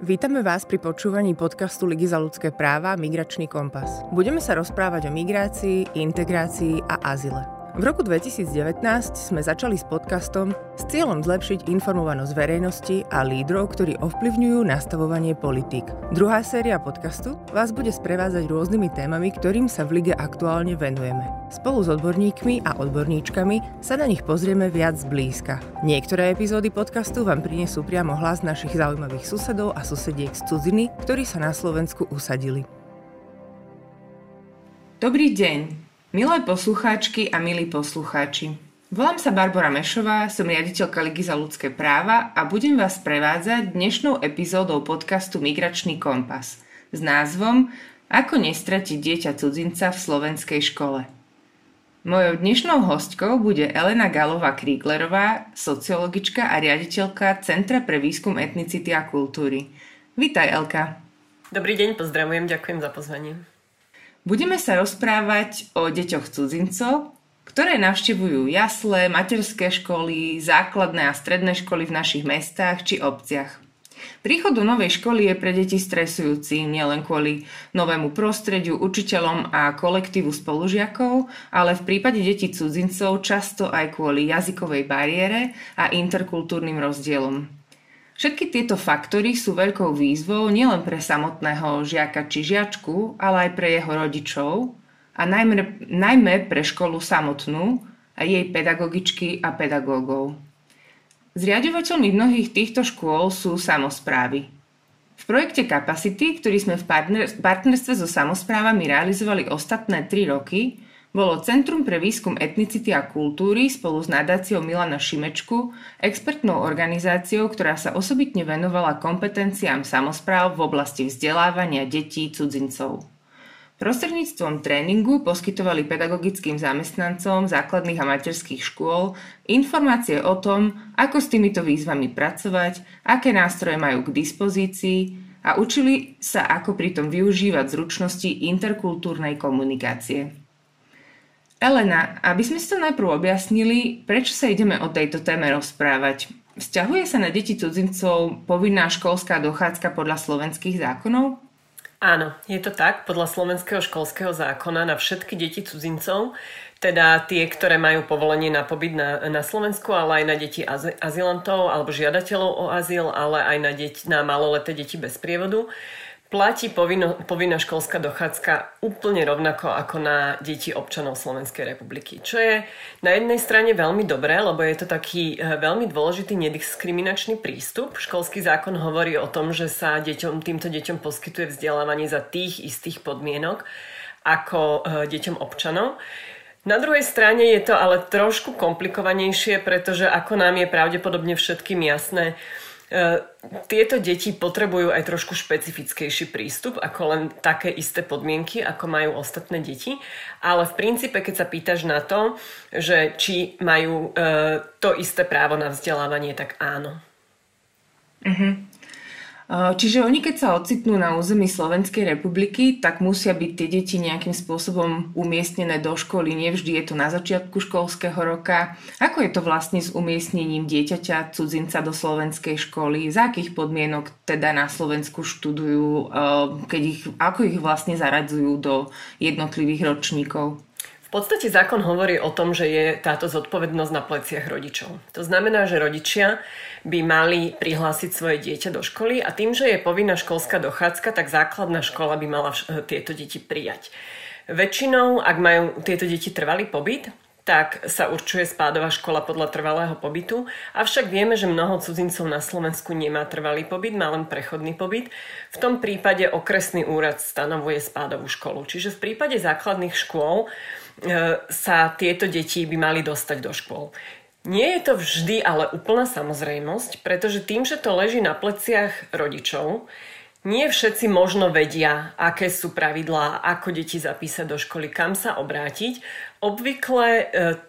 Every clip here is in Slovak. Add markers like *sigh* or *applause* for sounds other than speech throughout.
Vítame vás pri počúvaní podcastu Ligy za ľudské práva Migračný kompas. Budeme sa rozprávať o migrácii, integrácii a azile. V roku 2019 sme začali s podcastom s cieľom zlepšiť informovanosť verejnosti a lídrov, ktorí ovplyvňujú nastavovanie politík. Druhá séria podcastu vás bude sprevázať rôznymi témami, ktorým sa v lige aktuálne venujeme. Spolu s odborníkmi a odborníčkami sa na nich pozrieme viac zblízka. Niektoré epizódy podcastu vám prinesú priamo hlas našich zaujímavých susedov a susediek z cudziny, ktorí sa na Slovensku usadili. Dobrý deň, Milé poslucháčky a milí poslucháči, volám sa Barbara Mešová, som riaditeľka Ligy za ľudské práva a budem vás prevádzať dnešnou epizódou podcastu Migračný kompas s názvom Ako nestratiť dieťa cudzinca v slovenskej škole. Mojou dnešnou hostkou bude Elena Galová Kríglerová, sociologička a riaditeľka Centra pre výskum etnicity a kultúry. Vítaj, Elka. Dobrý deň, pozdravujem, ďakujem za pozvanie. Budeme sa rozprávať o deťoch cudzincov, ktoré navštevujú jasle, materské školy, základné a stredné školy v našich mestách či obciach. Príchod do novej školy je pre deti stresujúci nielen kvôli novému prostrediu, učiteľom a kolektívu spolužiakov, ale v prípade detí cudzincov často aj kvôli jazykovej bariére a interkultúrnym rozdielom. Všetky tieto faktory sú veľkou výzvou nielen pre samotného žiaka či žiačku, ale aj pre jeho rodičov a najmä, najmä pre školu samotnú a jej pedagogičky a pedagógov. Zriadovateľmi mnohých týchto škôl sú samozprávy. V projekte Capacity, ktorý sme v partnerstve so samozprávami realizovali ostatné 3 roky, bolo Centrum pre výskum etnicity a kultúry spolu s nadáciou Milana Šimečku expertnou organizáciou, ktorá sa osobitne venovala kompetenciám samozpráv v oblasti vzdelávania detí cudzincov. Prostredníctvom tréningu poskytovali pedagogickým zamestnancom základných a materských škôl informácie o tom, ako s týmito výzvami pracovať, aké nástroje majú k dispozícii a učili sa, ako pritom využívať zručnosti interkultúrnej komunikácie. Elena, aby sme si to najprv objasnili, prečo sa ideme o tejto téme rozprávať? Vzťahuje sa na deti cudzincov povinná školská dochádzka podľa slovenských zákonov? Áno, je to tak. Podľa slovenského školského zákona na všetky deti cudzincov, teda tie, ktoré majú povolenie na pobyt na, na Slovensku, ale aj na deti azylantov alebo žiadateľov o azyl, ale aj na, deti, na maloleté deti bez prievodu, platí povinno, povinná školská dochádzka úplne rovnako ako na deti občanov Slovenskej republiky. Čo je na jednej strane veľmi dobré, lebo je to taký eh, veľmi dôležitý nediskriminačný prístup. Školský zákon hovorí o tom, že sa deťom, týmto deťom poskytuje vzdelávanie za tých istých podmienok ako eh, deťom občanov. Na druhej strane je to ale trošku komplikovanejšie, pretože ako nám je pravdepodobne všetkým jasné, tieto deti potrebujú aj trošku špecifickejší prístup, ako len také isté podmienky, ako majú ostatné deti. Ale v princípe, keď sa pýtaš na to, že či majú e, to isté právo na vzdelávanie, tak áno. Uh-huh. Čiže oni, keď sa ocitnú na území Slovenskej republiky, tak musia byť tie deti nejakým spôsobom umiestnené do školy. Nevždy je to na začiatku školského roka. Ako je to vlastne s umiestnením dieťaťa cudzinca do slovenskej školy? Za akých podmienok teda na Slovensku študujú? Keď ich, ako ich vlastne zaradzujú do jednotlivých ročníkov? V podstate zákon hovorí o tom, že je táto zodpovednosť na pleciach rodičov. To znamená, že rodičia by mali prihlásiť svoje dieťa do školy a tým, že je povinná školská dochádzka, tak základná škola by mala tieto deti prijať. Väčšinou, ak majú tieto deti trvalý pobyt, tak sa určuje spádová škola podľa trvalého pobytu. Avšak vieme, že mnoho cudzincov na Slovensku nemá trvalý pobyt, má len prechodný pobyt. V tom prípade okresný úrad stanovuje spádovú školu. Čiže v prípade základných škôl sa tieto deti by mali dostať do škôl. Nie je to vždy ale úplná samozrejmosť, pretože tým, že to leží na pleciach rodičov, nie všetci možno vedia, aké sú pravidlá, ako deti zapísať do školy, kam sa obrátiť. Obvykle e,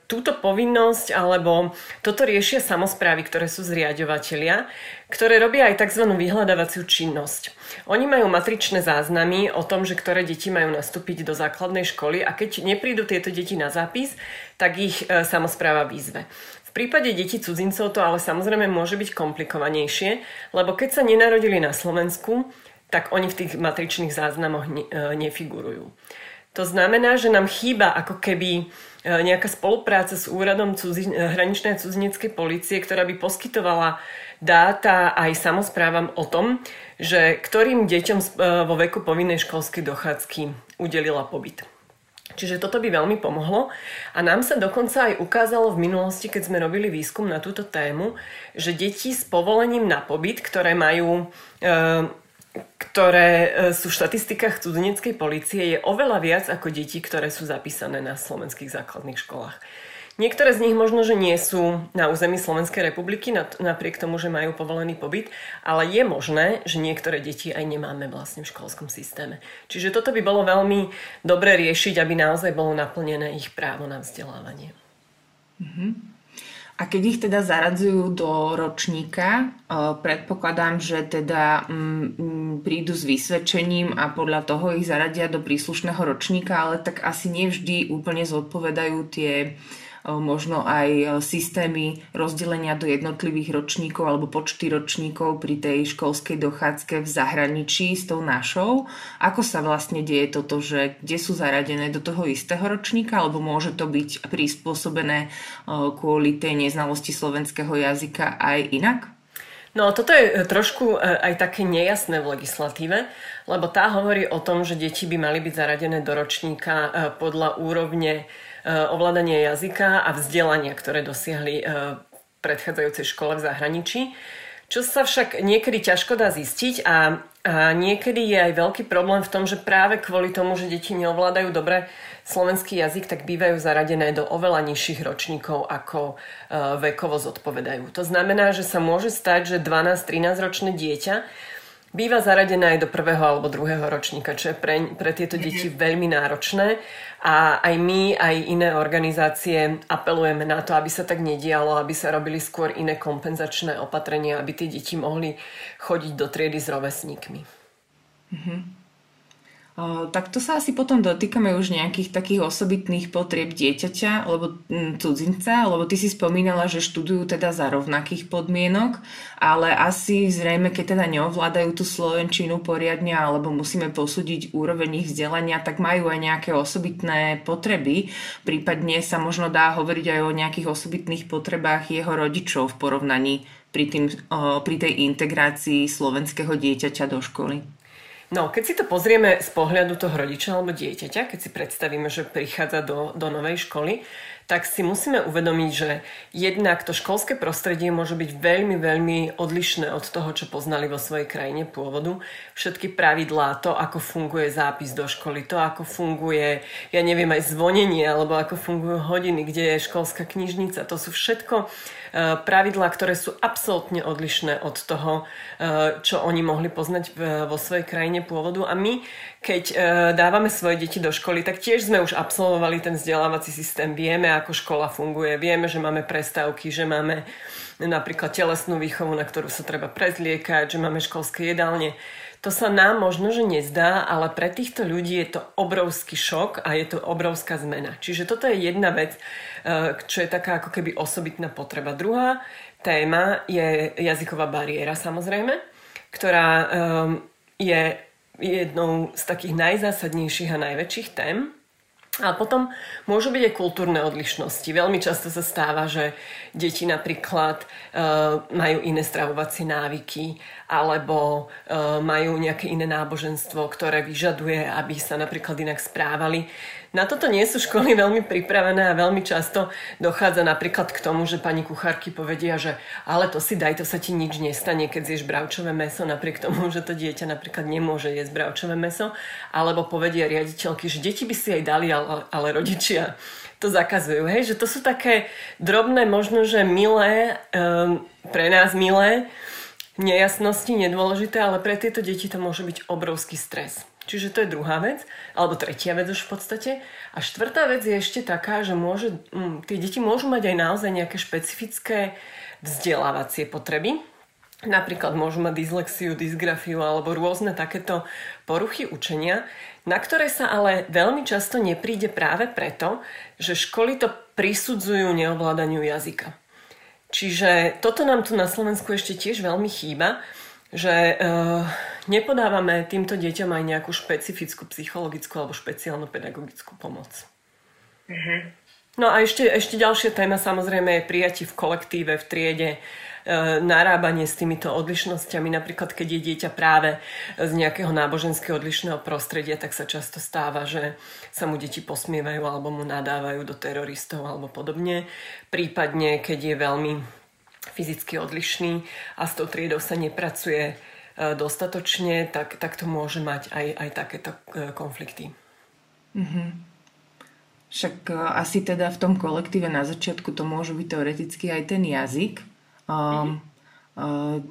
túto povinnosť alebo toto riešia samozprávy, ktoré sú zriadovateľia, ktoré robia aj tzv. vyhľadávaciu činnosť. Oni majú matričné záznamy o tom, že ktoré deti majú nastúpiť do základnej školy a keď neprídu tieto deti na zápis, tak ich e, samozpráva výzve. V prípade detí cudzincov to ale samozrejme môže byť komplikovanejšie, lebo keď sa nenarodili na Slovensku, tak oni v tých matričných záznamoch ne, e, nefigurujú. To znamená, že nám chýba ako keby e, nejaká spolupráca s úradom cudzi, e, hraničnej cudzineckej policie, ktorá by poskytovala dáta aj samozprávam o tom, že ktorým deťom vo veku povinnej školskej dochádzky udelila pobyt. Čiže toto by veľmi pomohlo. A nám sa dokonca aj ukázalo v minulosti, keď sme robili výskum na túto tému, že deti s povolením na pobyt, ktoré majú ktoré e, sú v štatistikách cudzineckej policie, je oveľa viac ako deti, ktoré sú zapísané na slovenských základných školách. Niektoré z nich možno, že nie sú na území Slovenskej republiky, napriek tomu, že majú povolený pobyt, ale je možné, že niektoré deti aj nemáme vlastne v školskom systéme. Čiže toto by bolo veľmi dobre riešiť, aby naozaj bolo naplnené ich právo na vzdelávanie. Mm-hmm. A keď ich teda zaradzujú do ročníka, predpokladám, že teda mm, mm, prídu s vysvedčením a podľa toho ich zaradia do príslušného ročníka, ale tak asi nevždy úplne zodpovedajú tie možno aj systémy rozdelenia do jednotlivých ročníkov alebo počty ročníkov pri tej školskej dochádzke v zahraničí s tou našou. Ako sa vlastne deje toto, že kde sú zaradené do toho istého ročníka alebo môže to byť prispôsobené kvôli tej neznalosti slovenského jazyka aj inak? No toto je e, trošku e, aj také nejasné v legislatíve, lebo tá hovorí o tom, že deti by mali byť zaradené do ročníka e, podľa úrovne ovládanie jazyka a vzdelania, ktoré dosiahli v predchádzajúcej škole v zahraničí. Čo sa však niekedy ťažko dá zistiť a, a niekedy je aj veľký problém v tom, že práve kvôli tomu, že deti neovládajú dobre slovenský jazyk, tak bývajú zaradené do oveľa nižších ročníkov, ako uh, vekovo zodpovedajú. To znamená, že sa môže stať, že 12-13 ročné dieťa býva zaradené aj do prvého alebo druhého ročníka, čo je pre, pre tieto deti veľmi náročné a aj my, aj iné organizácie apelujeme na to, aby sa tak nedialo, aby sa robili skôr iné kompenzačné opatrenia, aby tie deti mohli chodiť do triedy s rovesníkmi. Mm-hmm. Tak to sa asi potom dotýkame už nejakých takých osobitných potrieb dieťaťa, alebo mm, cudzinca, lebo ty si spomínala, že študujú teda za rovnakých podmienok, ale asi zrejme, keď teda neovládajú tú slovenčinu poriadne, alebo musíme posúdiť úroveň ich vzdelania, tak majú aj nejaké osobitné potreby. Prípadne sa možno dá hovoriť aj o nejakých osobitných potrebách jeho rodičov v porovnaní pri, tým, pri tej integrácii slovenského dieťaťa do školy. No, keď si to pozrieme z pohľadu toho rodiča alebo dieťaťa, keď si predstavíme, že prichádza do, do novej školy, tak si musíme uvedomiť, že jednak to školské prostredie môže byť veľmi, veľmi odlišné od toho, čo poznali vo svojej krajine pôvodu. Všetky pravidlá, to, ako funguje zápis do školy, to, ako funguje, ja neviem, aj zvonenie, alebo ako fungujú hodiny, kde je školská knižnica, to sú všetko Eh, pravidlá, ktoré sú absolútne odlišné od toho, eh, čo oni mohli poznať vo svojej krajine pôvodu. A my, keď eh, dávame svoje deti do školy, tak tiež sme už absolvovali ten vzdelávací systém. Vieme, ako škola funguje, vieme, že máme prestávky, že máme napríklad telesnú výchovu, na ktorú sa treba prezliekať, že máme školské jedálne. To sa nám možno, že nezdá, ale pre týchto ľudí je to obrovský šok a je to obrovská zmena. Čiže toto je jedna vec, eh, čo je taká ako keby osobitná potreba. Druhá téma je jazyková bariéra samozrejme, ktorá ehm, je jednou z takých najzásadnejších a najväčších tém. A potom môžu byť aj kultúrne odlišnosti. Veľmi často sa stáva, že deti napríklad uh, majú iné stravovacie návyky alebo uh, majú nejaké iné náboženstvo, ktoré vyžaduje, aby sa napríklad inak správali. Na toto nie sú školy *laughs* veľmi pripravené a veľmi často dochádza napríklad k tomu, že pani kuchárky povedia, že ale to si daj, to sa ti nič nestane, keď zješ bravčové meso, napriek tomu, že to dieťa napríklad nemôže jesť bravčové meso. Alebo povedia riaditeľky, že deti by si aj dali, ale, ale rodičia to zakazujú. Hej? Že to sú také drobné, možno, že milé, um, pre nás milé, nejasnosti, nedôležité, ale pre tieto deti to môže byť obrovský stres. Čiže to je druhá vec, alebo tretia vec už v podstate. A štvrtá vec je ešte taká, že môže, m, mm, tie deti môžu mať aj naozaj nejaké špecifické vzdelávacie potreby. Napríklad môžu mať dyslexiu, dysgrafiu alebo rôzne takéto poruchy učenia, na ktoré sa ale veľmi často nepríde práve preto, že školy to prisudzujú neovládaniu jazyka. Čiže toto nám tu na Slovensku ešte tiež veľmi chýba, že uh, nepodávame týmto deťom aj nejakú špecifickú psychologickú alebo špeciálnu pedagogickú pomoc. Uh-huh. No a ešte, ešte ďalšia téma samozrejme je prijatie v kolektíve, v triede, e, narábanie s týmito odlišnosťami. Napríklad, keď je dieťa práve z nejakého náboženského odlišného prostredia, tak sa často stáva, že sa mu deti posmievajú alebo mu nadávajú do teroristov alebo podobne. Prípadne, keď je veľmi fyzicky odlišný a s tou triedou sa nepracuje e, dostatočne, tak, tak to môže mať aj, aj takéto e, konflikty. Mm-hmm. Však e, asi teda v tom kolektíve na začiatku to môže byť teoreticky aj ten jazyk. Um,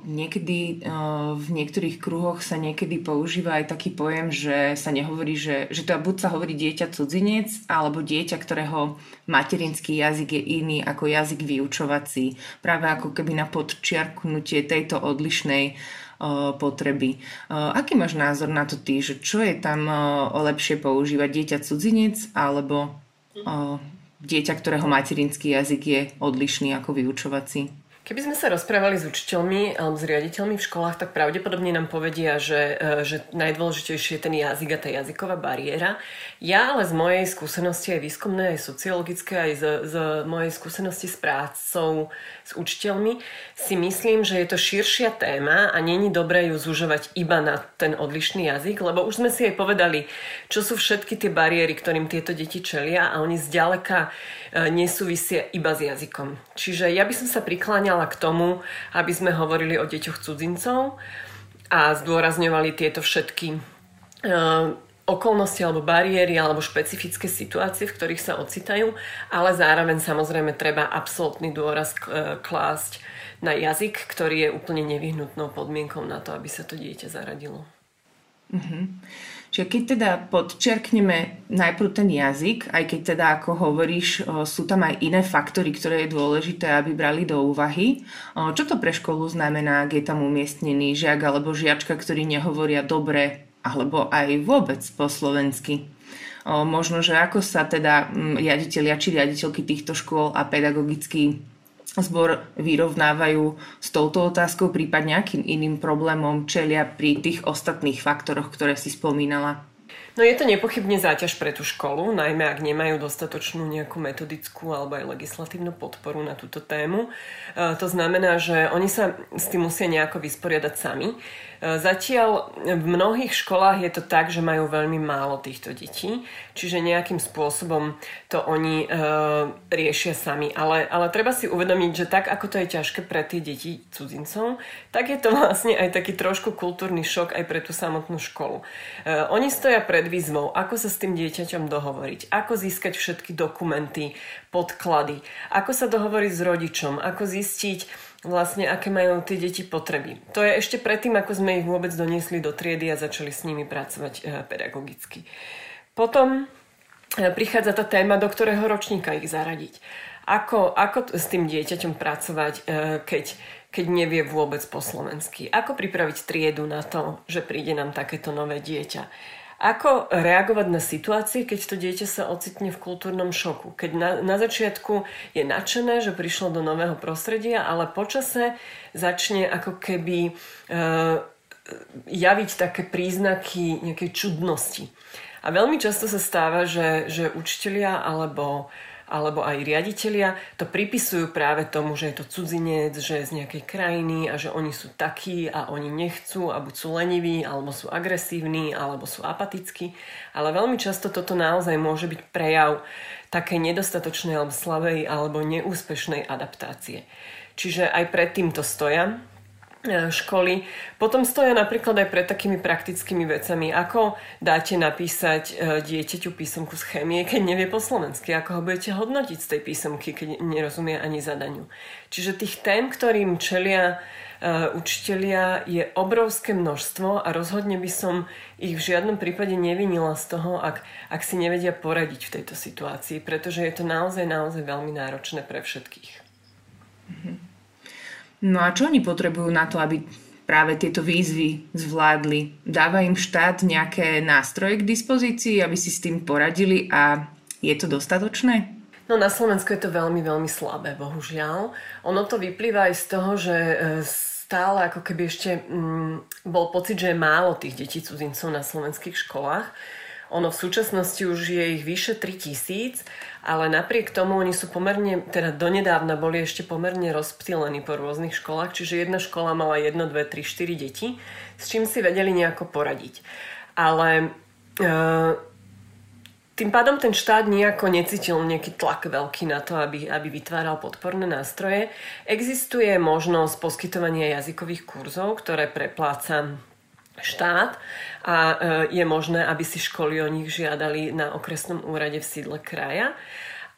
niekedy v niektorých kruhoch sa niekedy používa aj taký pojem, že sa nehovorí, že, že to buď sa hovorí dieťa cudzinec, alebo dieťa, ktorého materinský jazyk je iný ako jazyk vyučovací. Práve ako keby na podčiarknutie tejto odlišnej potreby. Aký máš názor na to ty, že čo je tam lepšie používať dieťa cudzinec alebo dieťa, ktorého materinský jazyk je odlišný ako vyučovací? Keby sme sa rozprávali s učiteľmi alebo s riaditeľmi v školách, tak pravdepodobne nám povedia, že, e, že najdôležitejšie je ten jazyk a tá jazyková bariéra. Ja ale z mojej skúsenosti aj výskumnej, aj sociologické, aj z, z mojej skúsenosti s prácou s učiteľmi si myslím, že je to širšia téma a není dobré ju zužovať iba na ten odlišný jazyk, lebo už sme si aj povedali, čo sú všetky tie bariéry, ktorým tieto deti čelia a oni zďaleka e, nesúvisia iba s jazykom. Čiže ja by som sa prikláňala prikláňala k tomu, aby sme hovorili o deťoch cudzincov a zdôrazňovali tieto všetky uh, okolnosti alebo bariéry alebo špecifické situácie, v ktorých sa ocitajú, ale zároveň samozrejme treba absolútny dôraz e, klásť na jazyk, ktorý je úplne nevyhnutnou podmienkou na to, aby sa to dieťa zaradilo. Mm-hmm. Čiže keď teda podčerkneme najprv ten jazyk, aj keď teda ako hovoríš, sú tam aj iné faktory, ktoré je dôležité, aby brali do úvahy. Čo to pre školu znamená, ak je tam umiestnený žiak alebo žiačka, ktorí nehovoria dobre alebo aj vôbec po slovensky? Možno, že ako sa teda riaditeľia či riaditeľky týchto škôl a pedagogický zbor vyrovnávajú s touto otázkou, prípadne akým iným problémom čelia pri tých ostatných faktoroch, ktoré si spomínala? No je to nepochybne záťaž pre tú školu, najmä ak nemajú dostatočnú nejakú metodickú alebo aj legislatívnu podporu na túto tému. E, to znamená, že oni sa s tým musia nejako vysporiadať sami. Zatiaľ v mnohých školách je to tak, že majú veľmi málo týchto detí, čiže nejakým spôsobom to oni e, riešia sami. Ale, ale treba si uvedomiť, že tak ako to je ťažké pre tie deti cudzincov, tak je to vlastne aj taký trošku kultúrny šok aj pre tú samotnú školu. E, oni stoja pred výzvou, ako sa s tým dieťaťom dohovoriť, ako získať všetky dokumenty, podklady, ako sa dohovoriť s rodičom, ako zistiť, vlastne aké majú tie deti potreby. To je ešte predtým, ako sme ich vôbec doniesli do triedy a začali s nimi pracovať e, pedagogicky. Potom e, prichádza tá téma, do ktorého ročníka ich zaradiť. Ako, ako s tým dieťaťom pracovať, e, keď, keď nevie vôbec po slovensky? Ako pripraviť triedu na to, že príde nám takéto nové dieťa? Ako reagovať na situácie, keď to dieťa sa ocitne v kultúrnom šoku? Keď na, na začiatku je nadšené, že prišlo do nového prostredia, ale počase začne ako keby e, javiť také príznaky nejakej čudnosti. A veľmi často sa stáva, že, že učitelia alebo alebo aj riaditeľia to pripisujú práve tomu, že je to cudzinec, že je z nejakej krajiny a že oni sú takí a oni nechcú a buď sú leniví, alebo sú agresívni, alebo sú apatickí. Ale veľmi často toto naozaj môže byť prejav také nedostatočnej alebo slabej alebo neúspešnej adaptácie. Čiže aj pred týmto stoja školy. Potom stoja napríklad aj pred takými praktickými vecami, ako dáte napísať e, dieťaťu písomku z chémie, keď nevie po slovensky, ako ho budete hodnotiť z tej písomky, keď nerozumie ani zadaniu. Čiže tých tém, ktorým čelia uh, učitelia, je obrovské množstvo a rozhodne by som ich v žiadnom prípade nevinila z toho, ak, ak si nevedia poradiť v tejto situácii, pretože je to naozaj, naozaj veľmi náročné pre všetkých. Mm-hmm. No a čo oni potrebujú na to, aby práve tieto výzvy zvládli? Dáva im štát nejaké nástroje k dispozícii, aby si s tým poradili a je to dostatočné? No na Slovensku je to veľmi, veľmi slabé, bohužiaľ. Ono to vyplýva aj z toho, že e, stále ako keby ešte mm, bol pocit, že je málo tých detí cudzincov na slovenských školách. Ono v súčasnosti už je ich vyše 3000, ale napriek tomu oni sú pomerne, teda donedávna boli ešte pomerne rozptýlení po rôznych školách, čiže jedna škola mala 1, 2, 3, 4 deti, s čím si vedeli nejako poradiť. Ale e, tým pádom ten štát nejako necítil nejaký tlak veľký na to, aby, aby vytváral podporné nástroje. Existuje možnosť poskytovania jazykových kurzov, ktoré prepláca štát a e, je možné, aby si školy o nich žiadali na okresnom úrade v sídle kraja.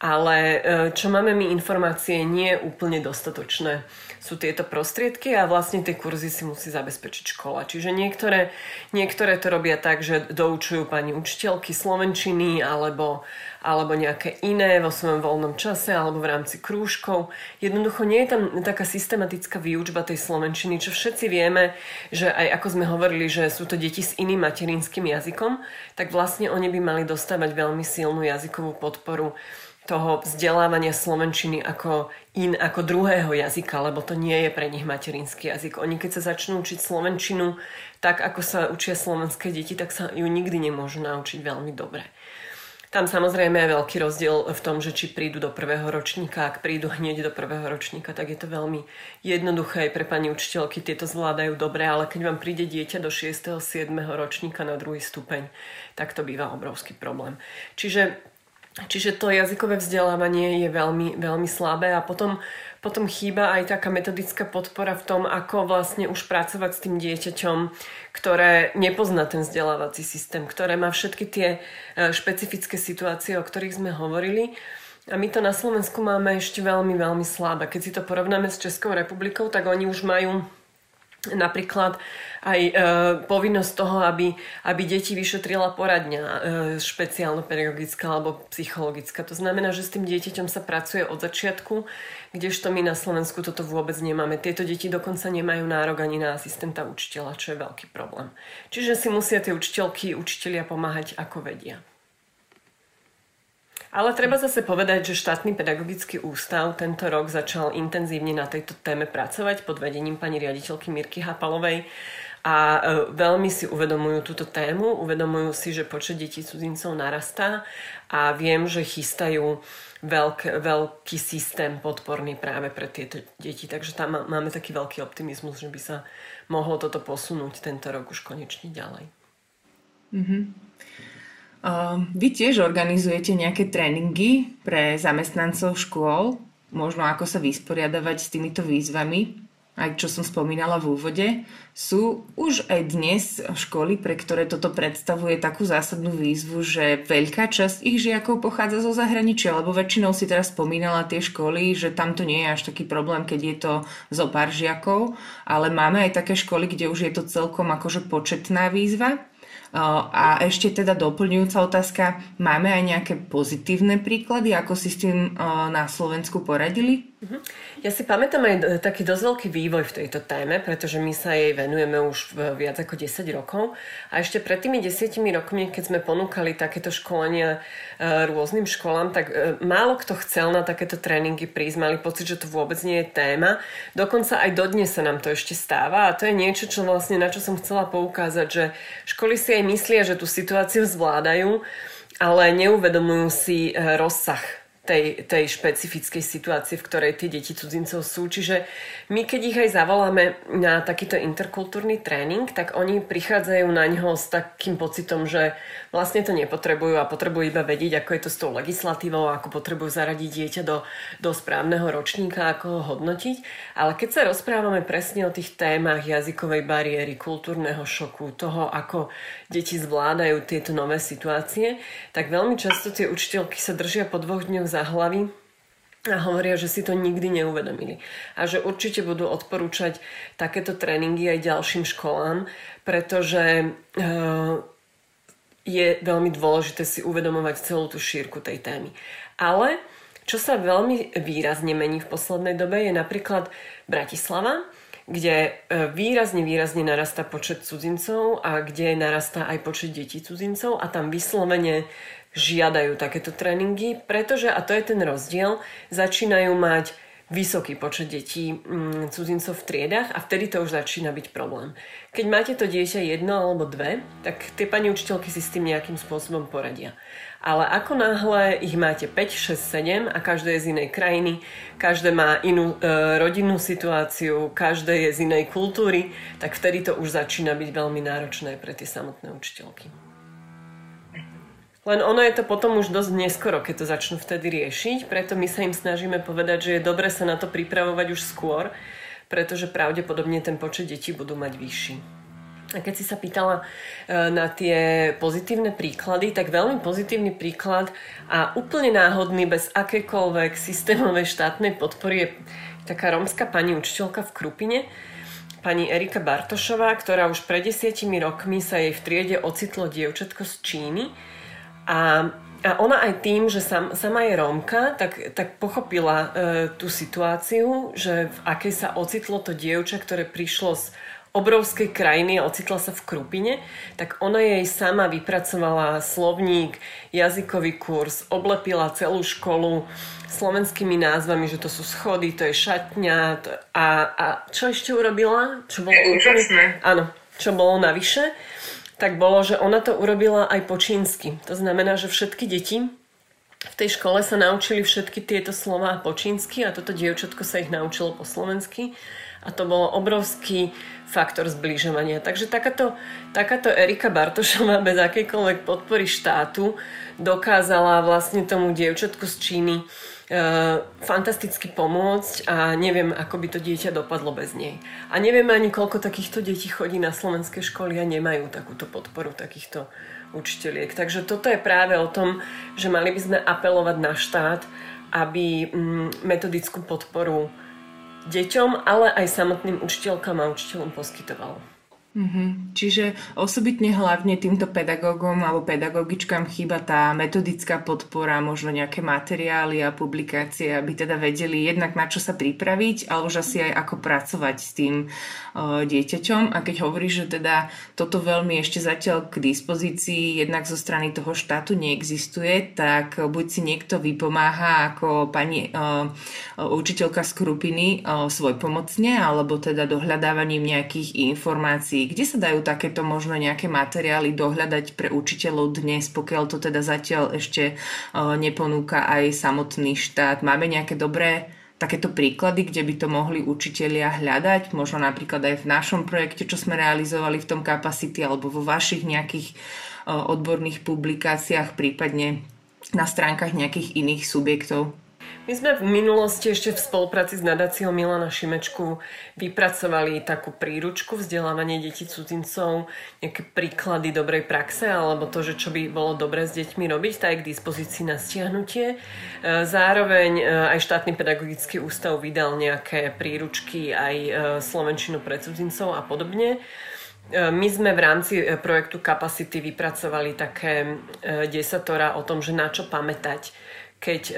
Ale e, čo máme my informácie, nie je úplne dostatočné sú tieto prostriedky a vlastne tie kurzy si musí zabezpečiť škola. Čiže niektoré, niektoré to robia tak, že doučujú pani učiteľky slovenčiny alebo, alebo nejaké iné vo svojom voľnom čase alebo v rámci krúžkov. Jednoducho nie je tam taká systematická výučba tej slovenčiny, čo všetci vieme, že aj ako sme hovorili, že sú to deti s iným materinským jazykom, tak vlastne oni by mali dostávať veľmi silnú jazykovú podporu toho vzdelávania slovenčiny ako in, ako druhého jazyka, lebo to nie je pre nich materinský jazyk. Oni keď sa začnú učiť slovenčinu tak, ako sa učia slovenské deti, tak sa ju nikdy nemôžu naučiť veľmi dobre. Tam samozrejme je veľký rozdiel v tom, že či prídu do prvého ročníka, ak prídu hneď do prvého ročníka, tak je to veľmi jednoduché aj pre pani učiteľky, tieto zvládajú dobre, ale keď vám príde dieťa do 6. 7. ročníka na druhý stupeň, tak to býva obrovský problém. Čiže Čiže to jazykové vzdelávanie je veľmi, veľmi slabé a potom, potom chýba aj taká metodická podpora v tom, ako vlastne už pracovať s tým dieťaťom, ktoré nepozná ten vzdelávací systém, ktoré má všetky tie e, špecifické situácie, o ktorých sme hovorili. A my to na Slovensku máme ešte veľmi, veľmi slabé. Keď si to porovnáme s Českou republikou, tak oni už majú napríklad aj e, povinnosť toho, aby, aby deti vyšetrila poradňa e, špeciálno-pedagogická alebo psychologická. To znamená, že s tým dieťaťom sa pracuje od začiatku, kdežto my na Slovensku toto vôbec nemáme. Tieto deti dokonca nemajú nárok ani na asistenta učiteľa, čo je veľký problém. Čiže si musia tie učiteľky, učitelia pomáhať ako vedia. Ale treba zase povedať, že štátny pedagogický ústav tento rok začal intenzívne na tejto téme pracovať pod vedením pani riaditeľky Mirky Hapalovej a e, veľmi si uvedomujú túto tému, uvedomujú si, že počet detí cudzincov narastá a viem, že chystajú veľk, veľký systém podporný práve pre tieto deti. Takže tam máme taký veľký optimizmus, že by sa mohlo toto posunúť tento rok už konečne ďalej. Mm-hmm. Vy tiež organizujete nejaké tréningy pre zamestnancov škôl, možno ako sa vysporiadavať s týmito výzvami, aj čo som spomínala v úvode. Sú už aj dnes školy, pre ktoré toto predstavuje takú zásadnú výzvu, že veľká časť ich žiakov pochádza zo zahraničia, lebo väčšinou si teraz spomínala tie školy, že tam to nie je až taký problém, keď je to zo pár žiakov, ale máme aj také školy, kde už je to celkom akože početná výzva. A ešte teda doplňujúca otázka, máme aj nejaké pozitívne príklady, ako si s tým na Slovensku poradili? Ja si pamätám aj e, taký dosť veľký vývoj v tejto téme, pretože my sa jej venujeme už viac ako 10 rokov. A ešte pred tými 10 rokmi, keď sme ponúkali takéto školenia e, rôznym školám, tak e, málo kto chcel na takéto tréningy prísť, mali pocit, že to vôbec nie je téma. Dokonca aj dodnes sa nám to ešte stáva a to je niečo, čo vlastne, na čo som chcela poukázať, že školy si aj myslia, že tú situáciu zvládajú, ale neuvedomujú si rozsah tej, tej špecifickej situácie, v ktorej tie deti cudzincov sú. Čiže my, keď ich aj zavoláme na takýto interkultúrny tréning, tak oni prichádzajú na ňo s takým pocitom, že vlastne to nepotrebujú a potrebujú iba vedieť, ako je to s tou legislatívou, ako potrebujú zaradiť dieťa do, do správneho ročníka, ako ho hodnotiť. Ale keď sa rozprávame presne o tých témach jazykovej bariéry, kultúrneho šoku, toho, ako deti zvládajú tieto nové situácie, tak veľmi často tie učiteľky sa držia po dvoch dňoch za hlavy a hovoria, že si to nikdy neuvedomili. A že určite budú odporúčať takéto tréningy aj ďalším školám, pretože e, je veľmi dôležité si uvedomovať celú tú šírku tej témy. Ale čo sa veľmi výrazne mení v poslednej dobe je napríklad Bratislava, kde e, výrazne, výrazne narastá počet cudzincov a kde narastá aj počet detí cudzincov a tam vyslovene žiadajú takéto tréningy, pretože, a to je ten rozdiel, začínajú mať vysoký počet detí mm, cudzincov v triedach a vtedy to už začína byť problém. Keď máte to dieťa jedno alebo dve, tak tie pani učiteľky si s tým nejakým spôsobom poradia. Ale ako náhle ich máte 5, 6, 7 a každé je z inej krajiny, každé má inú e, rodinnú situáciu, každé je z inej kultúry, tak vtedy to už začína byť veľmi náročné pre tie samotné učiteľky. Len ono je to potom už dosť neskoro, keď to začnú vtedy riešiť, preto my sa im snažíme povedať, že je dobre sa na to pripravovať už skôr, pretože pravdepodobne ten počet detí budú mať vyšší. A keď si sa pýtala e, na tie pozitívne príklady, tak veľmi pozitívny príklad a úplne náhodný, bez akékoľvek systémovej štátnej podpory je taká rómska pani učiteľka v Krupine, pani Erika Bartošová, ktorá už pred desiatimi rokmi sa jej v triede ocitlo dievčatko z Číny, a, a ona aj tým, že sam, sama je Rómka, tak, tak pochopila e, tú situáciu, že v akej sa ocitlo to dievča, ktoré prišlo z obrovskej krajiny a ocitla sa v Krupine, tak ona jej sama vypracovala slovník, jazykový kurz, oblepila celú školu slovenskými názvami, že to sú schody, to je šatňa to, a, a čo ešte urobila? Čo bolo úplne, áno, čo bolo navyše tak bolo, že ona to urobila aj po čínsky. To znamená, že všetky deti v tej škole sa naučili všetky tieto slova po čínsky a toto dievčatko sa ich naučilo po slovensky a to bolo obrovský faktor zbližovania. Takže takáto, takáto Erika Bartošová bez akejkoľvek podpory štátu dokázala vlastne tomu dievčatku z Číny fantasticky pomôcť a neviem, ako by to dieťa dopadlo bez nej. A neviem ani, koľko takýchto detí chodí na slovenské školy a nemajú takúto podporu takýchto učiteľiek. Takže toto je práve o tom, že mali by sme apelovať na štát, aby mm, metodickú podporu deťom, ale aj samotným učiteľkám a učiteľom poskytoval. Mm-hmm. Čiže osobitne hlavne týmto pedagógom alebo pedagogičkám chýba tá metodická podpora, možno nejaké materiály a publikácie, aby teda vedeli jednak na čo sa pripraviť, ale už asi aj ako pracovať s tým uh, dieťaťom. A keď hovoríš, že teda toto veľmi ešte zatiaľ k dispozícii jednak zo strany toho štátu neexistuje, tak buď si niekto vypomáha ako pani uh, učiteľka Skrupiny uh, svoj pomocne, alebo teda dohľadávaním nejakých informácií kde sa dajú takéto možno nejaké materiály dohľadať pre učiteľov dnes, pokiaľ to teda zatiaľ ešte neponúka aj samotný štát? Máme nejaké dobré takéto príklady, kde by to mohli učitelia hľadať, možno napríklad aj v našom projekte, čo sme realizovali v tom Capacity, alebo vo vašich nejakých odborných publikáciách, prípadne na stránkach nejakých iných subjektov? My sme v minulosti ešte v spolupráci s nadáciou Milana Šimečku vypracovali takú príručku vzdelávanie detí cudzincov, nejaké príklady dobrej praxe alebo to, že čo by bolo dobré s deťmi robiť, tak je k dispozícii na stiahnutie. E, zároveň e, aj štátny pedagogický ústav vydal nejaké príručky aj e, slovenčinu pre cudzincov a podobne. My sme v rámci projektu Capacity vypracovali také desatora o tom, že na čo pamätať keď e,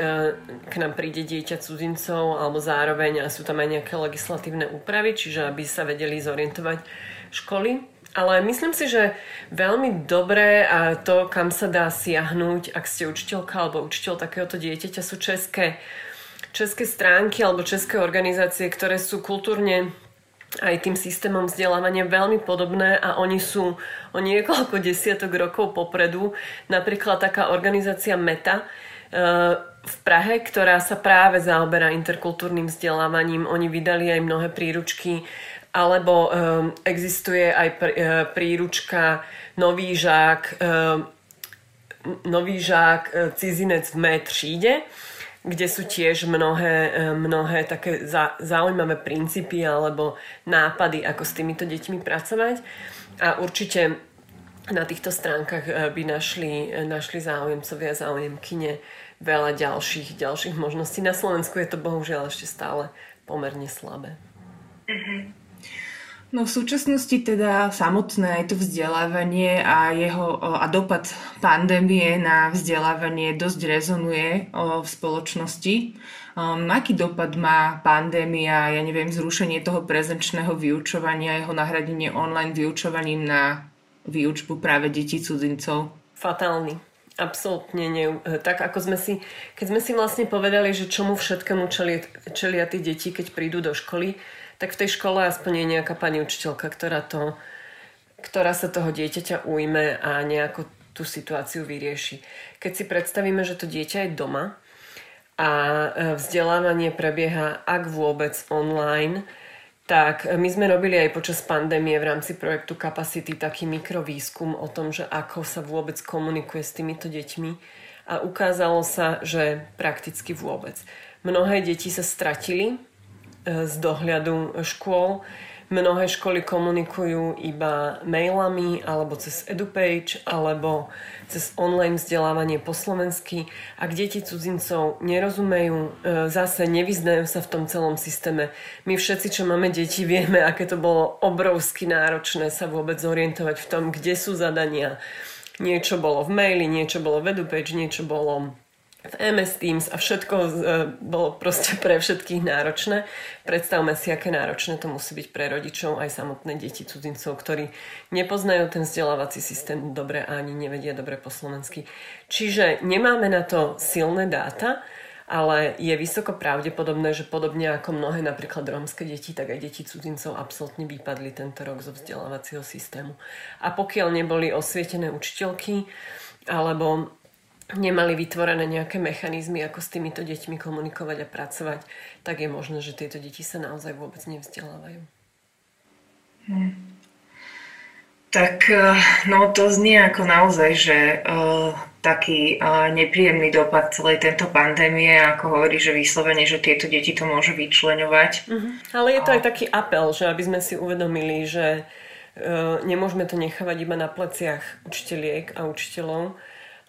k nám príde dieťa cudzincov alebo zároveň sú tam aj nejaké legislatívne úpravy, čiže aby sa vedeli zorientovať školy. Ale myslím si, že veľmi dobré a to, kam sa dá siahnuť, ak ste učiteľka alebo učiteľ takéhoto dieťaťa, sú české, české stránky alebo české organizácie, ktoré sú kultúrne aj tým systémom vzdelávania veľmi podobné a oni sú o niekoľko desiatok rokov popredu. Napríklad taká organizácia META, v Prahe, ktorá sa práve zaoberá interkultúrnym vzdelávaním. Oni vydali aj mnohé príručky, alebo um, existuje aj uh, príručka Nový žák, Nový žák cizinec v mé tříde, kde sú tiež mnohé, mnohé také za, zaujímavé princípy alebo nápady, ako s týmito deťmi pracovať. A určite na týchto stránkach uh, by našli, našli záujemcovia, záujemkyne veľa ďalších, ďalších možností. Na Slovensku je to bohužiaľ ešte stále pomerne slabé. Mm-hmm. No v súčasnosti teda samotné aj to vzdelávanie a jeho a dopad pandémie na vzdelávanie dosť rezonuje v spoločnosti. Um, aký dopad má pandémia, ja neviem, zrušenie toho prezenčného vyučovania, jeho nahradenie online vyučovaním na výučbu práve detí cudzincov? Fatálny. Absolútne nie. Tak ako sme si, keď sme si vlastne povedali, že čomu všetkému čelia, čelia tí deti, keď prídu do školy, tak v tej škole aspoň je nejaká pani učiteľka, ktorá, to, ktorá sa toho dieťaťa ujme a nejako tú situáciu vyrieši. Keď si predstavíme, že to dieťa je doma a e, vzdelávanie prebieha ak vôbec online, tak my sme robili aj počas pandémie v rámci projektu Capacity taký mikrovýskum o tom, že ako sa vôbec komunikuje s týmito deťmi a ukázalo sa, že prakticky vôbec. Mnohé deti sa stratili z dohľadu škôl. Mnohé školy komunikujú iba mailami alebo cez EduPage alebo cez online vzdelávanie po slovensky. Ak deti cudzincov nerozumejú, e, zase nevyznajú sa v tom celom systéme. My všetci, čo máme deti, vieme, aké to bolo obrovsky náročné sa vôbec zorientovať v tom, kde sú zadania. Niečo bolo v maili, niečo bolo v EduPage, niečo bolo v MS Teams a všetko e, bolo proste pre všetkých náročné. Predstavme si, aké náročné to musí byť pre rodičov aj samotné deti cudzincov, ktorí nepoznajú ten vzdelávací systém dobre a ani nevedia dobre po slovensky. Čiže nemáme na to silné dáta, ale je vysoko pravdepodobné, že podobne ako mnohé napríklad rómske deti, tak aj deti cudzincov absolútne vypadli tento rok zo vzdelávacieho systému. A pokiaľ neboli osvietené učiteľky, alebo nemali vytvorené nejaké mechanizmy, ako s týmito deťmi komunikovať a pracovať, tak je možné, že tieto deti sa naozaj vôbec nevzdelávajú. Hmm. Tak eh, no to znie ako naozaj, že uh, taký uh, nepríjemný dopad celej tento pandémie, ako hovorí, že vyslovene, že tieto deti to môže vyčleňovať. Uh-huh. Ale je to aj taký apel, že aby sme si uvedomili, že uh, nemôžeme to nechávať iba na pleciach učiteľiek a učiteľov,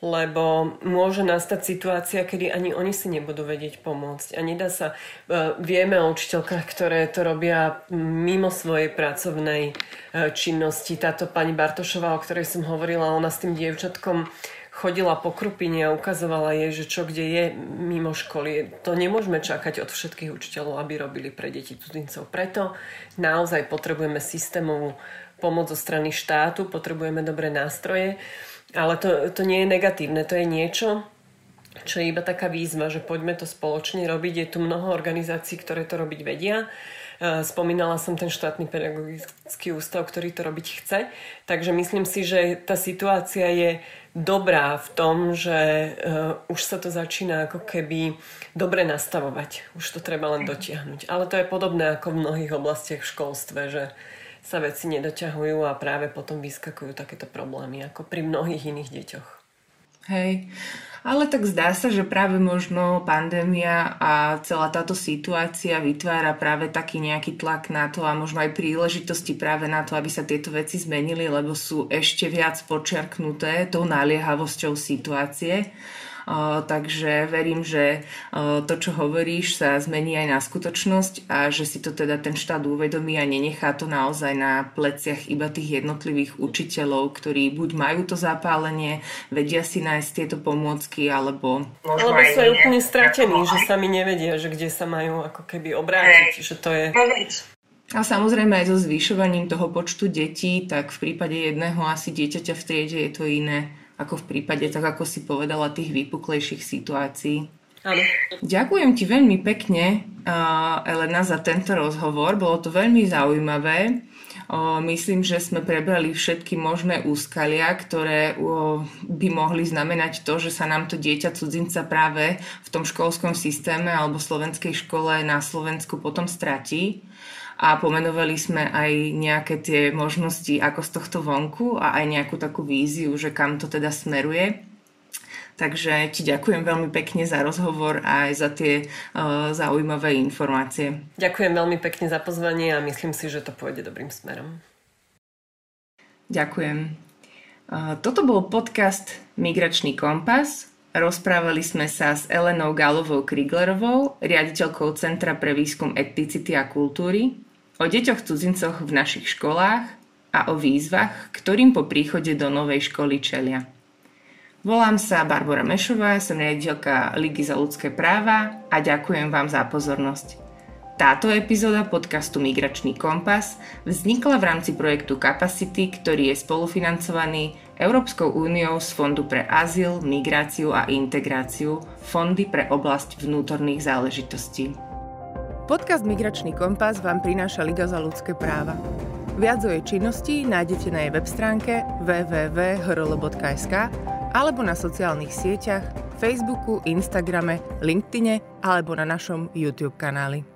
lebo môže nastať situácia, kedy ani oni si nebudú vedieť pomôcť. A nedá sa, e, vieme o učiteľkách, ktoré to robia mimo svojej pracovnej e, činnosti. Táto pani Bartošová, o ktorej som hovorila, ona s tým dievčatkom chodila po krupine a ukazovala jej, že čo kde je mimo školy. To nemôžeme čakať od všetkých učiteľov, aby robili pre deti cudzincov. Preto naozaj potrebujeme systémovú pomoc zo strany štátu, potrebujeme dobré nástroje. Ale to, to nie je negatívne, to je niečo, čo je iba taká výzva, že poďme to spoločne robiť. Je tu mnoho organizácií, ktoré to robiť vedia. E, spomínala som ten štátny pedagogický ústav, ktorý to robiť chce. Takže myslím si, že tá situácia je dobrá v tom, že uh, už sa to začína ako keby dobre nastavovať. Už to treba len dotiahnuť. Ale to je podobné ako v mnohých oblastiach v školstve, že sa veci nedoťahujú a práve potom vyskakujú takéto problémy, ako pri mnohých iných deťoch. Hej, ale tak zdá sa, že práve možno pandémia a celá táto situácia vytvára práve taký nejaký tlak na to a možno aj príležitosti práve na to, aby sa tieto veci zmenili, lebo sú ešte viac počiarknuté tou naliehavosťou situácie takže verím, že to, čo hovoríš, sa zmení aj na skutočnosť a že si to teda ten štát uvedomí a nenechá to naozaj na pleciach iba tých jednotlivých učiteľov, ktorí buď majú to zapálenie, vedia si nájsť tieto pomôcky, alebo... Alebo sú aj úplne stratení, že sami nevedia, že kde sa majú ako keby obrátiť, že to je... A samozrejme aj so zvyšovaním toho počtu detí, tak v prípade jedného asi dieťaťa v triede je to iné ako v prípade, tak ako si povedala, tých výpuklejších situácií. Áno. Ďakujem ti veľmi pekne, Elena, za tento rozhovor. Bolo to veľmi zaujímavé. Myslím, že sme prebrali všetky možné úskalia, ktoré by mohli znamenať to, že sa nám to dieťa cudzinca práve v tom školskom systéme alebo slovenskej škole na Slovensku potom stratí a pomenovali sme aj nejaké tie možnosti ako z tohto vonku a aj nejakú takú víziu, že kam to teda smeruje. Takže ti ďakujem veľmi pekne za rozhovor a aj za tie uh, zaujímavé informácie. Ďakujem veľmi pekne za pozvanie a myslím si, že to pôjde dobrým smerom. Ďakujem. Uh, toto bol podcast Migračný kompas. Rozprávali sme sa s Elenou Galovou Kriglerovou, riaditeľkou Centra pre výskum etnicity a kultúry o deťoch cudzincoch v našich školách a o výzvach, ktorým po príchode do novej školy čelia. Volám sa Barbara Mešová, som riaditeľka Ligy za ľudské práva a ďakujem vám za pozornosť. Táto epizóda podcastu Migračný kompas vznikla v rámci projektu Capacity, ktorý je spolufinancovaný Európskou úniou z Fondu pre azyl, migráciu a integráciu, Fondy pre oblasť vnútorných záležitostí. Podcast Migračný kompas vám prináša Liga za ľudské práva. Viac o jej činnosti nájdete na jej web stránke www.hrl.sk alebo na sociálnych sieťach Facebooku, Instagrame, LinkedIne alebo na našom YouTube kanáli.